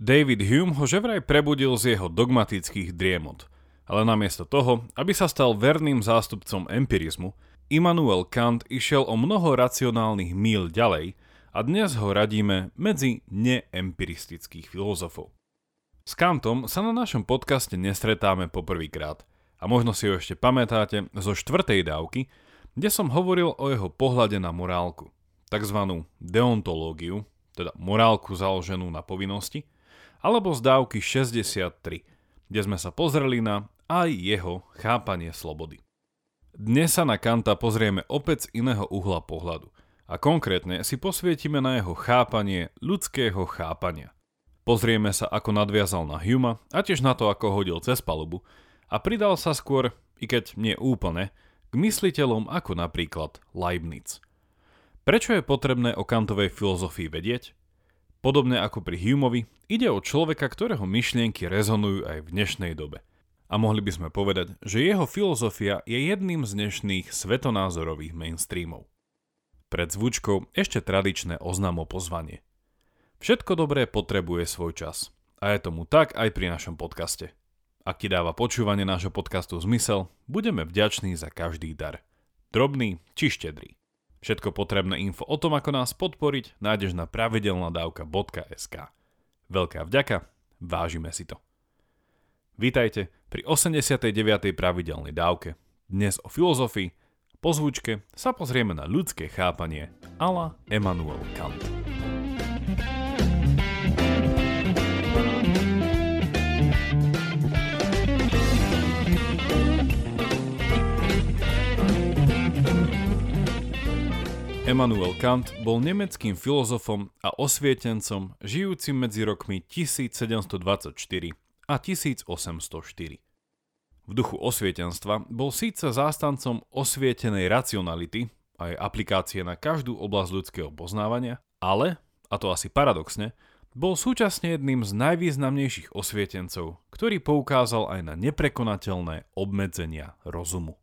David Hume ho že vraj prebudil z jeho dogmatických driemot, ale namiesto toho, aby sa stal verným zástupcom empirizmu, Immanuel Kant išiel o mnoho racionálnych míl ďalej a dnes ho radíme medzi neempiristických filozofov. S Kantom sa na našom podcaste nestretáme poprvýkrát a možno si ho ešte pamätáte zo štvrtej dávky, kde som hovoril o jeho pohľade na morálku, tzv. deontológiu, teda morálku založenú na povinnosti, alebo z dávky 63, kde sme sa pozreli na aj jeho chápanie slobody. Dnes sa na Kanta pozrieme opäť z iného uhla pohľadu a konkrétne si posvietime na jeho chápanie ľudského chápania. Pozrieme sa, ako nadviazal na Huma a tiež na to, ako hodil cez palubu a pridal sa skôr, i keď nie úplne, k mysliteľom ako napríklad Leibniz. Prečo je potrebné o Kantovej filozofii vedieť? Podobne ako pri Humeovi, ide o človeka, ktorého myšlienky rezonujú aj v dnešnej dobe. A mohli by sme povedať, že jeho filozofia je jedným z dnešných svetonázorových mainstreamov. Pred zvučkou ešte tradičné oznamo pozvanie. Všetko dobré potrebuje svoj čas. A je tomu tak aj pri našom podcaste. Ak ti dáva počúvanie nášho podcastu zmysel, budeme vďační za každý dar. Drobný či štedrý. Všetko potrebné info o tom, ako nás podporiť, nájdeš na pravidelnadavka.sk. Veľká vďaka, vážime si to. Vítajte pri 89. pravidelnej dávke. Dnes o filozofii, po zvučke sa pozrieme na ľudské chápanie ala Emanuel Kant. Emanuel Kant bol nemeckým filozofom a osvietencom žijúcim medzi rokmi 1724 a 1804. V duchu osvietenstva bol síce zástancom osvietenej racionality a jej aplikácie na každú oblasť ľudského poznávania, ale, a to asi paradoxne, bol súčasne jedným z najvýznamnejších osvietencov, ktorý poukázal aj na neprekonateľné obmedzenia rozumu.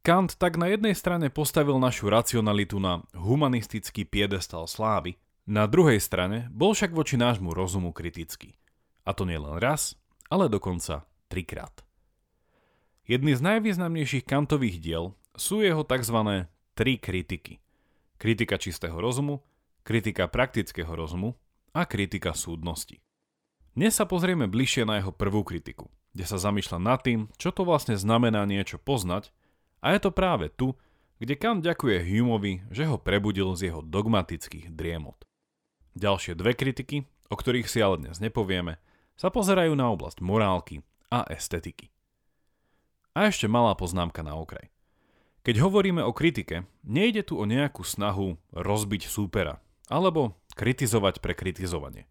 Kant tak na jednej strane postavil našu racionalitu na humanistický piedestal slávy, na druhej strane bol však voči nášmu rozumu kritický. A to nie len raz, ale dokonca trikrát. Jedný z najvýznamnejších Kantových diel sú jeho tzv. tri kritiky. Kritika čistého rozumu, kritika praktického rozumu a kritika súdnosti. Dnes sa pozrieme bližšie na jeho prvú kritiku, kde sa zamýšľa nad tým, čo to vlastne znamená niečo poznať a je to práve tu, kde Kant ďakuje Humeovi, že ho prebudil z jeho dogmatických driemot. Ďalšie dve kritiky, o ktorých si ale dnes nepovieme, sa pozerajú na oblasť morálky a estetiky. A ešte malá poznámka na okraj. Keď hovoríme o kritike, nejde tu o nejakú snahu rozbiť súpera, alebo kritizovať pre kritizovanie.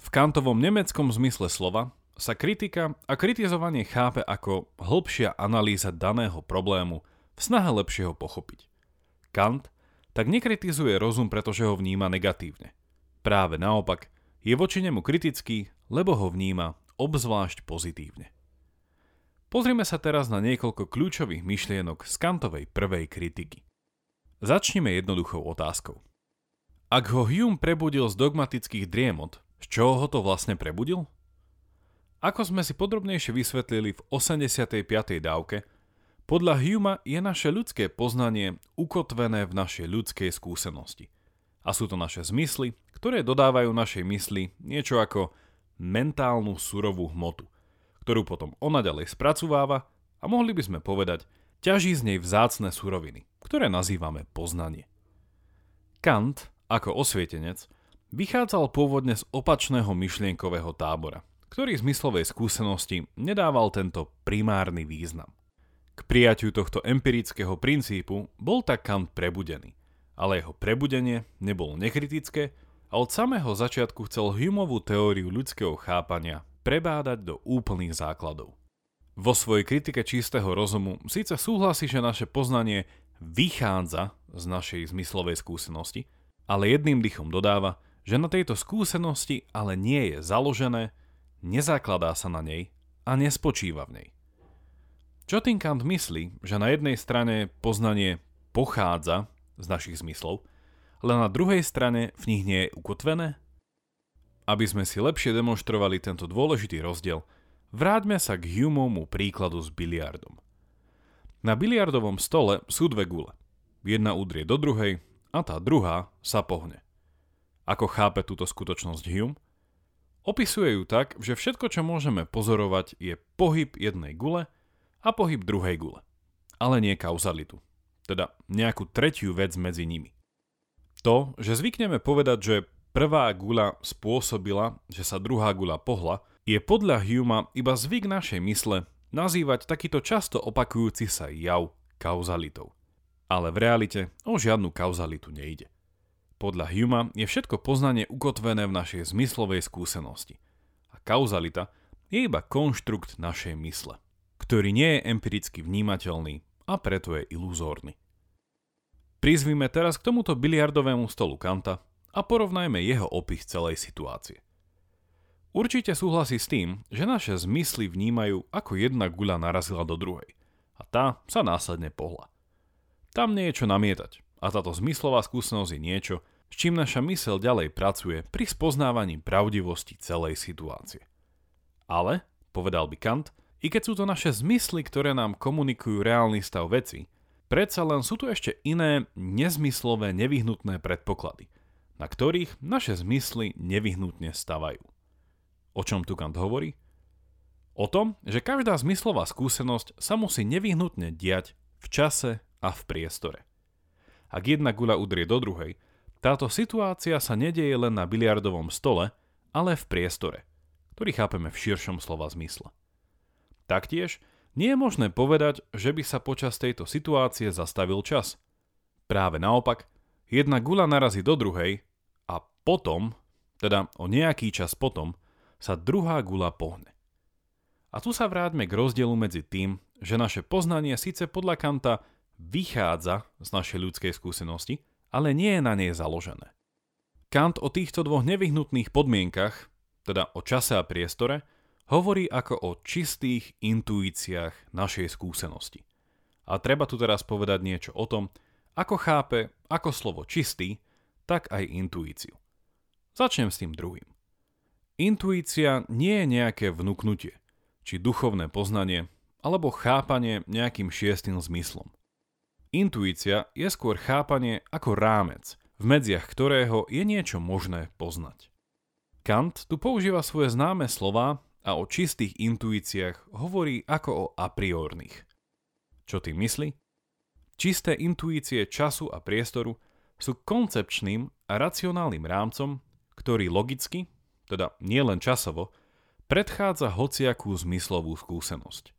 V kantovom nemeckom zmysle slova sa kritika a kritizovanie chápe ako hĺbšia analýza daného problému v snahe lepšie ho pochopiť. Kant tak nekritizuje rozum, pretože ho vníma negatívne. Práve naopak, je voči nemu kritický lebo ho vníma obzvlášť pozitívne. Pozrime sa teraz na niekoľko kľúčových myšlienok z Kantovej prvej kritiky. Začneme jednoduchou otázkou. Ak ho Hume prebudil z dogmatických driemot, z čoho ho to vlastne prebudil? Ako sme si podrobnejšie vysvetlili v 85. dávke, podľa Huma je naše ľudské poznanie ukotvené v našej ľudskej skúsenosti. A sú to naše zmysly, ktoré dodávajú našej mysli niečo ako mentálnu surovú hmotu, ktorú potom ona ďalej spracováva a mohli by sme povedať, ťaží z nej vzácne suroviny, ktoré nazývame poznanie. Kant, ako osvietenec, vychádzal pôvodne z opačného myšlienkového tábora, ktorý z myslovej skúsenosti nedával tento primárny význam. K prijaťu tohto empirického princípu bol tak Kant prebudený, ale jeho prebudenie nebolo nekritické a od samého začiatku chcel Humeovú teóriu ľudského chápania prebádať do úplných základov. Vo svojej kritike čistého rozumu síce súhlasí, že naše poznanie vychádza z našej zmyslovej skúsenosti, ale jedným dychom dodáva, že na tejto skúsenosti ale nie je založené, nezakladá sa na nej a nespočíva v nej. Čo tým Kant myslí, že na jednej strane poznanie pochádza z našich zmyslov, ale na druhej strane v nich nie je ukotvené? aby sme si lepšie demonstrovali tento dôležitý rozdiel, vráťme sa k Humovmu príkladu s biliardom. Na biliardovom stole sú dve gule. Jedna udrie do druhej a tá druhá sa pohne. Ako chápe túto skutočnosť Hume? Opisuje ju tak, že všetko, čo môžeme pozorovať, je pohyb jednej gule a pohyb druhej gule. Ale nie kauzalitu. Teda nejakú tretiu vec medzi nimi. To, že zvykneme povedať, že prvá gula spôsobila, že sa druhá gula pohla, je podľa Huma iba zvyk našej mysle nazývať takýto často opakujúci sa jav kauzalitou. Ale v realite o žiadnu kauzalitu nejde. Podľa Huma je všetko poznanie ukotvené v našej zmyslovej skúsenosti. A kauzalita je iba konštrukt našej mysle, ktorý nie je empiricky vnímateľný a preto je iluzórny. Prizvime teraz k tomuto biliardovému stolu Kanta a porovnajme jeho opis celej situácie. Určite súhlasí s tým, že naše zmysly vnímajú, ako jedna guľa narazila do druhej a tá sa následne pohla. Tam nie je čo namietať a táto zmyslová skúsenosť je niečo, s čím naša mysel ďalej pracuje pri spoznávaní pravdivosti celej situácie. Ale, povedal by Kant, i keď sú to naše zmysly, ktoré nám komunikujú reálny stav veci, predsa len sú tu ešte iné nezmyslové nevyhnutné predpoklady, na ktorých naše zmysly nevyhnutne stavajú. O čom tu Kant hovorí? O tom, že každá zmyslová skúsenosť sa musí nevyhnutne diať v čase a v priestore. Ak jedna guľa udrie do druhej, táto situácia sa nedieje len na biliardovom stole, ale v priestore, ktorý chápeme v širšom slova zmysle. Taktiež nie je možné povedať, že by sa počas tejto situácie zastavil čas. Práve naopak, jedna gula narazí do druhej a potom, teda o nejaký čas potom, sa druhá gula pohne. A tu sa vráťme k rozdielu medzi tým, že naše poznanie síce podľa Kanta vychádza z našej ľudskej skúsenosti, ale nie je na nej založené. Kant o týchto dvoch nevyhnutných podmienkach, teda o čase a priestore, hovorí ako o čistých intuíciách našej skúsenosti. A treba tu teraz povedať niečo o tom, ako chápe ako slovo čistý, tak aj intuíciu. Začnem s tým druhým. Intuícia nie je nejaké vnúknutie, či duchovné poznanie, alebo chápanie nejakým šiestým zmyslom. Intuícia je skôr chápanie ako rámec, v medziach ktorého je niečo možné poznať. Kant tu používa svoje známe slova a o čistých intuíciách hovorí ako o a priorných. Čo tým myslí? Čisté intuície času a priestoru sú koncepčným a racionálnym rámcom, ktorý logicky, teda nielen časovo, predchádza hociakú zmyslovú skúsenosť.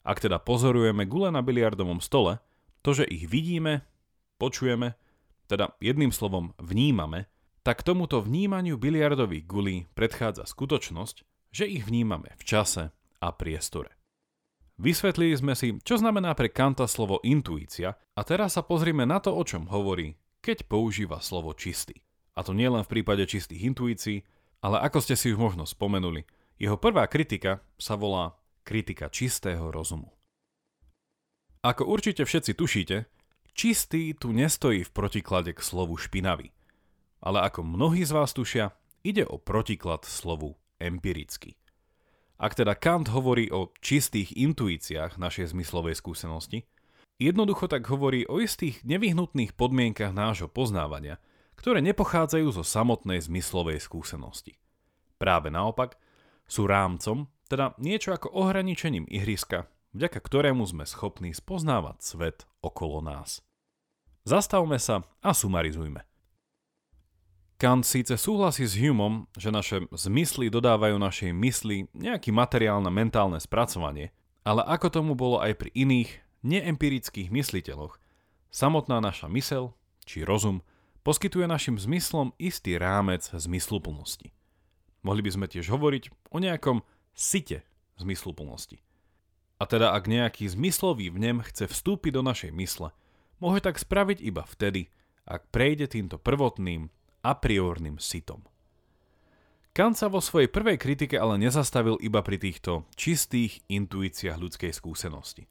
Ak teda pozorujeme gule na biliardovom stole, to, že ich vidíme, počujeme, teda jedným slovom vnímame, tak tomuto vnímaniu biliardových gulí predchádza skutočnosť, že ich vnímame v čase a priestore. Vysvetlili sme si, čo znamená pre Kanta slovo intuícia a teraz sa pozrime na to, o čom hovorí, keď používa slovo čistý. A to nielen v prípade čistých intuícií, ale ako ste si už možno spomenuli, jeho prvá kritika sa volá kritika čistého rozumu. Ako určite všetci tušíte, čistý tu nestojí v protiklade k slovu špinavý. Ale ako mnohí z vás tušia, ide o protiklad slovu empirický. Ak teda Kant hovorí o čistých intuíciách našej zmyslovej skúsenosti, jednoducho tak hovorí o istých nevyhnutných podmienkach nášho poznávania, ktoré nepochádzajú zo samotnej zmyslovej skúsenosti. Práve naopak, sú rámcom, teda niečo ako ohraničením ihriska, vďaka ktorému sme schopní spoznávať svet okolo nás. Zastavme sa a sumarizujme. Kant síce súhlasí s Humom, že naše zmysly dodávajú našej mysli nejaký materiálne mentálne spracovanie, ale ako tomu bolo aj pri iných, neempirických mysliteľoch, samotná naša mysel, či rozum, poskytuje našim zmyslom istý rámec zmysluplnosti. Mohli by sme tiež hovoriť o nejakom site zmysluplnosti. A teda ak nejaký zmyslový vnem chce vstúpiť do našej mysle, môže tak spraviť iba vtedy, ak prejde týmto prvotným a priorným sitom. Kant sa vo svojej prvej kritike ale nezastavil iba pri týchto čistých intuíciách ľudskej skúsenosti.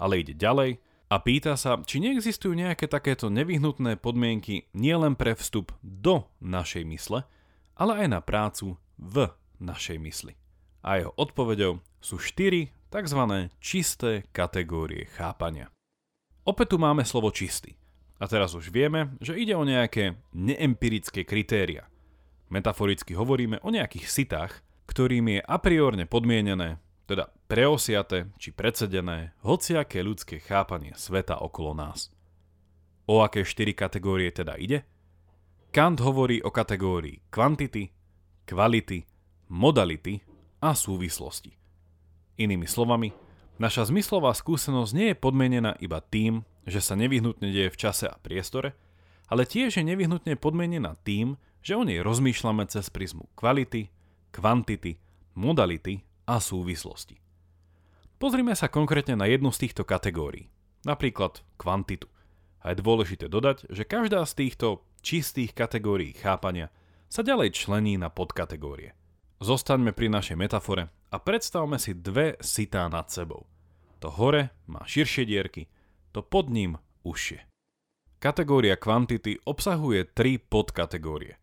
Ale ide ďalej a pýta sa, či neexistujú nejaké takéto nevyhnutné podmienky nielen pre vstup do našej mysle, ale aj na prácu v našej mysli. A jeho odpovedou sú štyri tzv. čisté kategórie chápania. Opäť tu máme slovo čistý. A teraz už vieme, že ide o nejaké neempirické kritéria. Metaforicky hovoríme o nejakých sitách, ktorým je a priorne podmienené, teda preosiate či predsedené hociaké ľudské chápanie sveta okolo nás. O aké štyri kategórie teda ide? Kant hovorí o kategórii kvantity, kvality, modality a súvislosti. Inými slovami, naša zmyslová skúsenosť nie je podmienená iba tým, že sa nevyhnutne deje v čase a priestore, ale tiež je nevyhnutne podmienená tým, že o nej rozmýšľame cez prizmu kvality, kvantity, modality a súvislosti. Pozrime sa konkrétne na jednu z týchto kategórií, napríklad kvantitu. A je dôležité dodať, že každá z týchto čistých kategórií chápania sa ďalej člení na podkategórie. Zostaňme pri našej metafore a predstavme si dve sitá nad sebou. To hore má širšie dierky, to pod ním užšie. Kategória kvantity obsahuje tri podkategórie.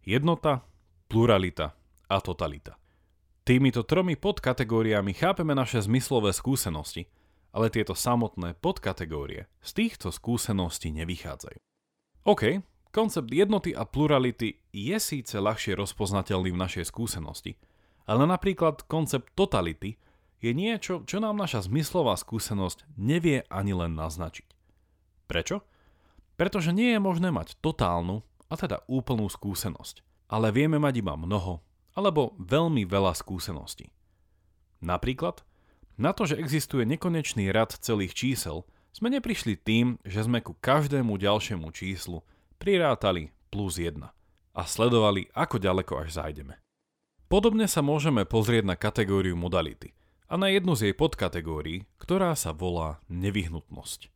Jednota, pluralita a totalita. Týmito tromi podkategóriami chápeme naše zmyslové skúsenosti, ale tieto samotné podkategórie z týchto skúseností nevychádzajú. OK, koncept jednoty a plurality je síce ľahšie rozpoznateľný v našej skúsenosti, ale napríklad koncept totality je niečo, čo nám naša zmyslová skúsenosť nevie ani len naznačiť. Prečo? Pretože nie je možné mať totálnu, a teda úplnú skúsenosť, ale vieme mať iba mnoho alebo veľmi veľa skúseností. Napríklad, na to, že existuje nekonečný rad celých čísel, sme neprišli tým, že sme ku každému ďalšiemu číslu prirátali plus 1 a sledovali, ako ďaleko až zájdeme. Podobne sa môžeme pozrieť na kategóriu modality a na jednu z jej podkategórií, ktorá sa volá nevyhnutnosť.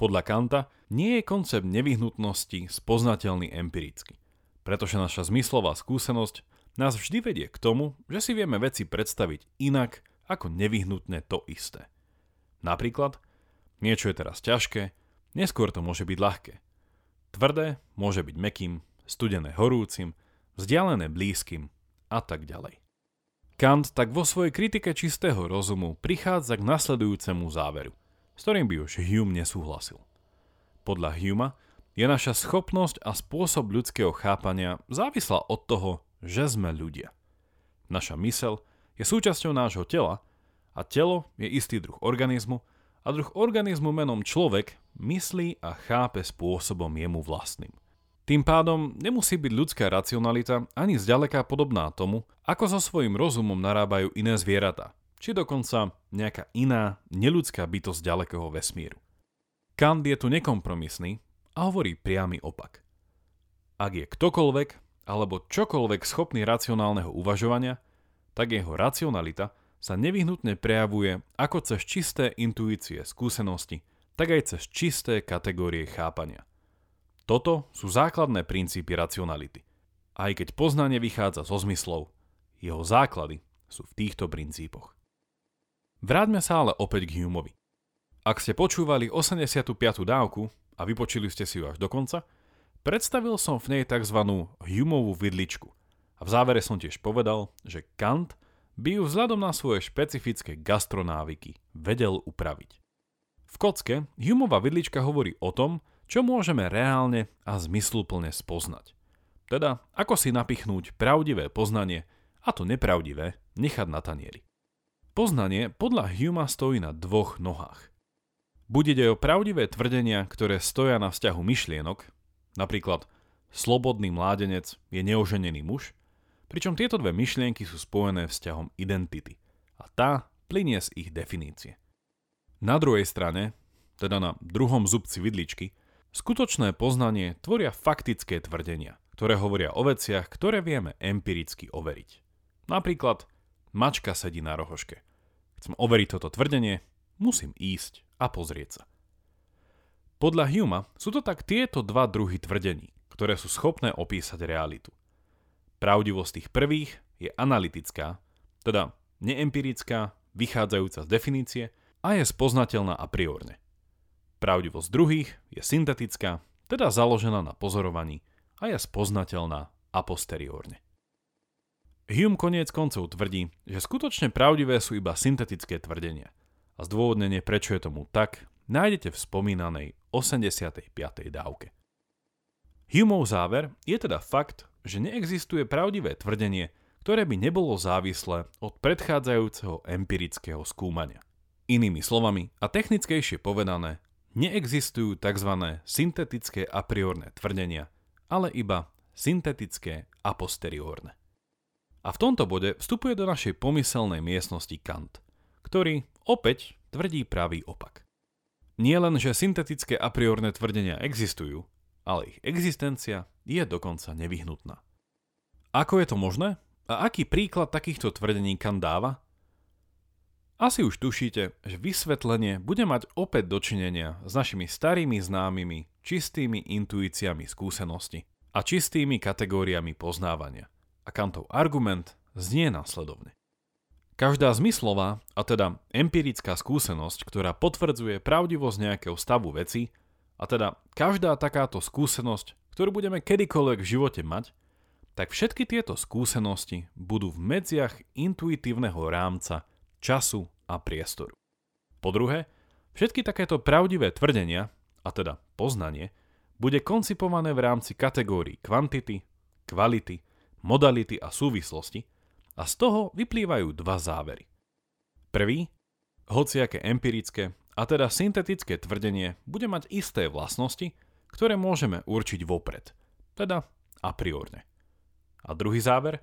Podľa Kanta nie je koncept nevyhnutnosti spoznateľný empiricky, pretože naša zmyslová skúsenosť nás vždy vedie k tomu, že si vieme veci predstaviť inak ako nevyhnutne to isté. Napríklad, niečo je teraz ťažké, neskôr to môže byť ľahké. Tvrdé môže byť mekým, studené horúcim, vzdialené blízkym a tak ďalej. Kant tak vo svojej kritike čistého rozumu prichádza k nasledujúcemu záveru, s ktorým by už Hume nesúhlasil. Podľa Huma je naša schopnosť a spôsob ľudského chápania závislá od toho, že sme ľudia. Naša mysel je súčasťou nášho tela a telo je istý druh organizmu a druh organizmu menom človek myslí a chápe spôsobom jemu vlastným. Tým pádom nemusí byť ľudská racionalita ani zďaleka podobná tomu, ako so svojím rozumom narábajú iné zvieratá, či dokonca nejaká iná, neludská bytosť ďalekého vesmíru. Kant je tu nekompromisný a hovorí priamy opak. Ak je ktokoľvek, alebo čokoľvek schopný racionálneho uvažovania, tak jeho racionalita sa nevyhnutne prejavuje ako cez čisté intuície, skúsenosti, tak aj cez čisté kategórie chápania. Toto sú základné princípy racionality. Aj keď poznanie vychádza zo zmyslov, jeho základy sú v týchto princípoch. Vráťme sa ale opäť k Humeovi. Ak ste počúvali 85. dávku a vypočili ste si ju až do konca, Predstavil som v nej tzv. Humovú vidličku a v závere som tiež povedal, že Kant by ju vzhľadom na svoje špecifické gastronávyky vedel upraviť. V kocke Humová vidlička hovorí o tom, čo môžeme reálne a zmysluplne spoznať. Teda, ako si napichnúť pravdivé poznanie a to nepravdivé nechať na tanieri. Poznanie podľa Huma stojí na dvoch nohách. Buď ide o pravdivé tvrdenia, ktoré stoja na vzťahu myšlienok, Napríklad, slobodný mládenec je neoženený muž, pričom tieto dve myšlienky sú spojené vzťahom identity a tá plinie z ich definície. Na druhej strane, teda na druhom zubci vidličky, skutočné poznanie tvoria faktické tvrdenia, ktoré hovoria o veciach, ktoré vieme empiricky overiť. Napríklad, mačka sedí na rohoške. Chcem overiť toto tvrdenie, musím ísť a pozrieť sa. Podľa Huma sú to tak tieto dva druhy tvrdení, ktoré sú schopné opísať realitu. Pravdivosť tých prvých je analytická, teda neempirická, vychádzajúca z definície a je spoznateľná a priorne. Pravdivosť druhých je syntetická, teda založená na pozorovaní a je spoznateľná a posteriórne. Hume koniec koncov tvrdí, že skutočne pravdivé sú iba syntetické tvrdenia. A zdôvodnenie, prečo je tomu tak, nájdete v spomínanej 85. dávke. Humeov záver je teda fakt, že neexistuje pravdivé tvrdenie, ktoré by nebolo závislé od predchádzajúceho empirického skúmania. Inými slovami a technickejšie povedané, neexistujú tzv. syntetické a priorné tvrdenia, ale iba syntetické a posteriórne. A v tomto bode vstupuje do našej pomyselnej miestnosti Kant, ktorý opäť tvrdí pravý opak. Nie len, že syntetické a priorné tvrdenia existujú, ale ich existencia je dokonca nevyhnutná. Ako je to možné? A aký príklad takýchto tvrdení Kant dáva? Asi už tušíte, že vysvetlenie bude mať opäť dočinenia s našimi starými známymi, čistými intuíciami skúsenosti a čistými kategóriami poznávania. A Kantov argument znie následovne. Každá zmyslová, a teda empirická skúsenosť, ktorá potvrdzuje pravdivosť nejakého stavu veci, a teda každá takáto skúsenosť, ktorú budeme kedykoľvek v živote mať, tak všetky tieto skúsenosti budú v medziach intuitívneho rámca, času a priestoru. Po druhé, všetky takéto pravdivé tvrdenia, a teda poznanie, bude koncipované v rámci kategórií kvantity, kvality, modality a súvislosti a z toho vyplývajú dva závery. Prvý, hociaké empirické a teda syntetické tvrdenie bude mať isté vlastnosti, ktoré môžeme určiť vopred, teda a priorne. A druhý záver?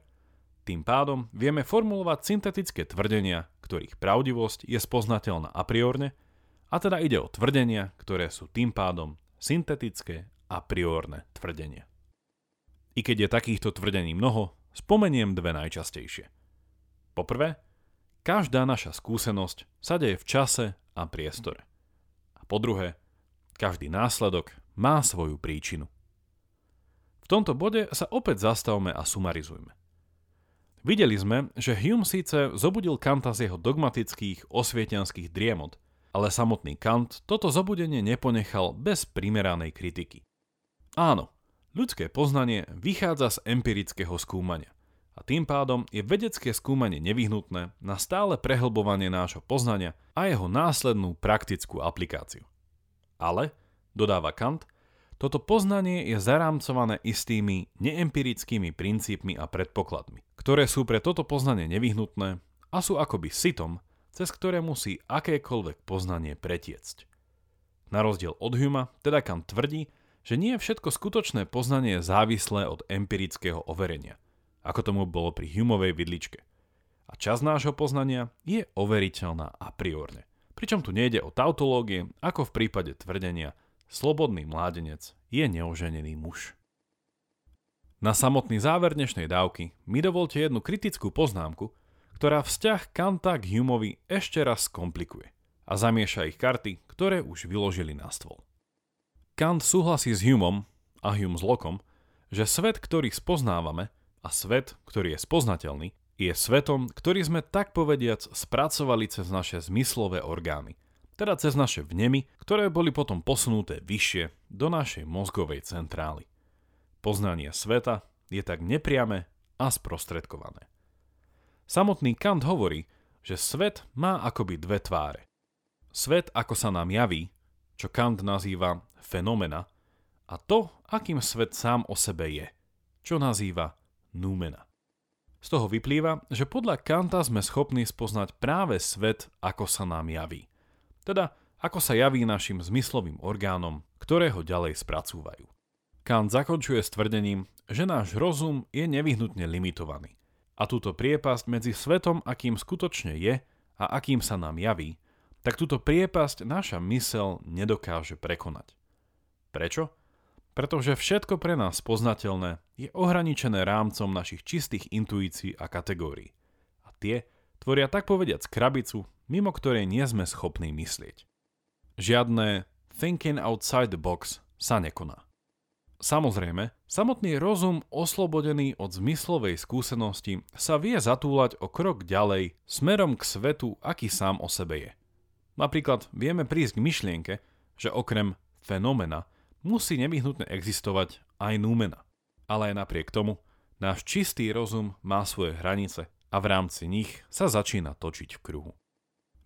Tým pádom vieme formulovať syntetické tvrdenia, ktorých pravdivosť je spoznateľná a priorne, a teda ide o tvrdenia, ktoré sú tým pádom syntetické a priorné tvrdenia. I keď je takýchto tvrdení mnoho, spomeniem dve najčastejšie. Poprvé, každá naša skúsenosť sa deje v čase a priestore. A po druhé, každý následok má svoju príčinu. V tomto bode sa opäť zastavme a sumarizujme. Videli sme, že Hume síce zobudil Kanta z jeho dogmatických osvietenských driemot, ale samotný Kant toto zobudenie neponechal bez primeranej kritiky. Áno, ľudské poznanie vychádza z empirického skúmania a tým pádom je vedecké skúmanie nevyhnutné na stále prehlbovanie nášho poznania a jeho následnú praktickú aplikáciu. Ale, dodáva Kant, toto poznanie je zarámcované istými neempirickými princípmi a predpokladmi, ktoré sú pre toto poznanie nevyhnutné a sú akoby sitom, cez ktoré musí akékoľvek poznanie pretiecť. Na rozdiel od Huma, teda Kant tvrdí, že nie všetko skutočné poznanie je závislé od empirického overenia – ako tomu bolo pri Humovej vidličke. A čas nášho poznania je overiteľná a priorne. Pričom tu nejde o tautológie, ako v prípade tvrdenia slobodný mládenec je neoženený muž. Na samotný záver dnešnej dávky mi dovolte jednu kritickú poznámku, ktorá vzťah Kanta k Humeovi ešte raz komplikuje a zamieša ich karty, ktoré už vyložili na stôl. Kant súhlasí s Humeom a Hume s Lockom, že svet, ktorý spoznávame, a svet, ktorý je spoznateľný, je svetom, ktorý sme tak povediac spracovali cez naše zmyslové orgány, teda cez naše vnemy, ktoré boli potom posunuté vyššie do našej mozgovej centrály. Poznanie sveta je tak nepriame a sprostredkované. Samotný Kant hovorí, že svet má akoby dve tváre. Svet, ako sa nám javí, čo Kant nazýva fenomena, a to, akým svet sám o sebe je, čo nazýva Numena. Z toho vyplýva, že podľa Kanta sme schopní spoznať práve svet, ako sa nám javí. Teda, ako sa javí našim zmyslovým orgánom, ktoré ho ďalej spracúvajú. Kant zakončuje s tvrdením, že náš rozum je nevyhnutne limitovaný. A túto priepasť medzi svetom, akým skutočne je a akým sa nám javí, tak túto priepasť naša mysel nedokáže prekonať. Prečo? pretože všetko pre nás poznateľné je ohraničené rámcom našich čistých intuícií a kategórií. A tie tvoria tak povediac krabicu, mimo ktorej nie sme schopní myslieť. Žiadne thinking outside the box sa nekoná. Samozrejme, samotný rozum oslobodený od zmyslovej skúsenosti sa vie zatúlať o krok ďalej smerom k svetu, aký sám o sebe je. Napríklad vieme prísť k myšlienke, že okrem fenomena musí nevyhnutne existovať aj númena. Ale aj napriek tomu, Náš čistý rozum má svoje hranice a v rámci nich sa začína točiť v kruhu.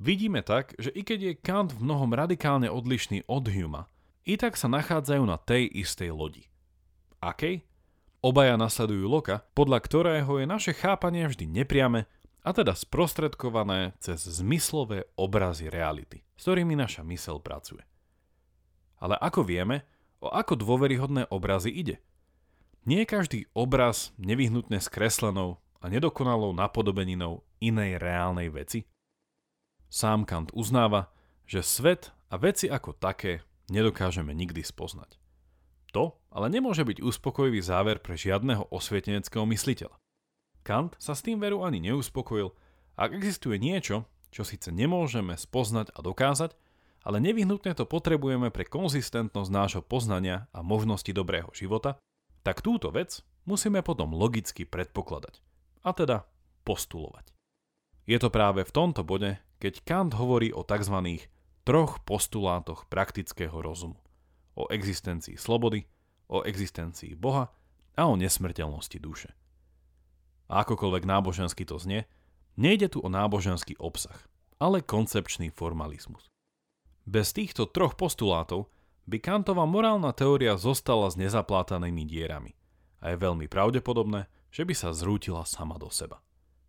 Vidíme tak, že i keď je Kant v mnohom radikálne odlišný od Huma, i tak sa nachádzajú na tej istej lodi. Akej? Obaja nasledujú Loka, podľa ktorého je naše chápanie vždy nepriame a teda sprostredkované cez zmyslové obrazy reality, s ktorými naša mysel pracuje. Ale ako vieme, o ako dôveryhodné obrazy ide? Nie každý obraz nevyhnutne skreslenou a nedokonalou napodobeninou inej reálnej veci? Sám Kant uznáva, že svet a veci ako také nedokážeme nikdy spoznať. To ale nemôže byť uspokojivý záver pre žiadneho osvieteneckého mysliteľa. Kant sa s tým veru ani neuspokojil, ak existuje niečo, čo síce nemôžeme spoznať a dokázať, ale nevyhnutne to potrebujeme pre konzistentnosť nášho poznania a možnosti dobrého života, tak túto vec musíme potom logicky predpokladať, a teda postulovať. Je to práve v tomto bode, keď Kant hovorí o tzv. troch postulátoch praktického rozumu o existencii slobody, o existencii Boha a o nesmrteľnosti duše. A akokoľvek nábožensky to znie, nejde tu o náboženský obsah, ale koncepčný formalizmus. Bez týchto troch postulátov by Kantova morálna teória zostala s nezaplátanými dierami a je veľmi pravdepodobné, že by sa zrútila sama do seba.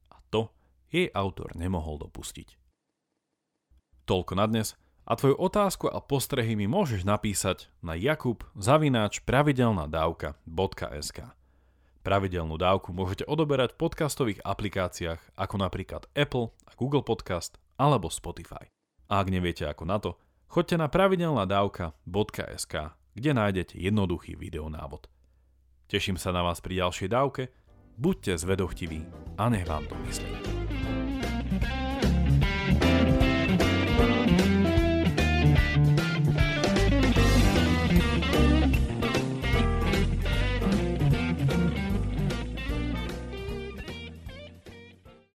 A to jej autor nemohol dopustiť. Toľko na dnes a tvoju otázku a postrehy mi môžeš napísať na jakub zavináč pravidelnadavka.sk Pravidelnú dávku môžete odoberať v podcastových aplikáciách ako napríklad Apple a Google Podcast alebo Spotify. A ak neviete ako na to, choďte na pravidelnadavka.sk, kde nájdete jednoduchý videonávod. Teším sa na vás pri ďalšej dávke, buďte zvedochtiví a nech vám to myslí.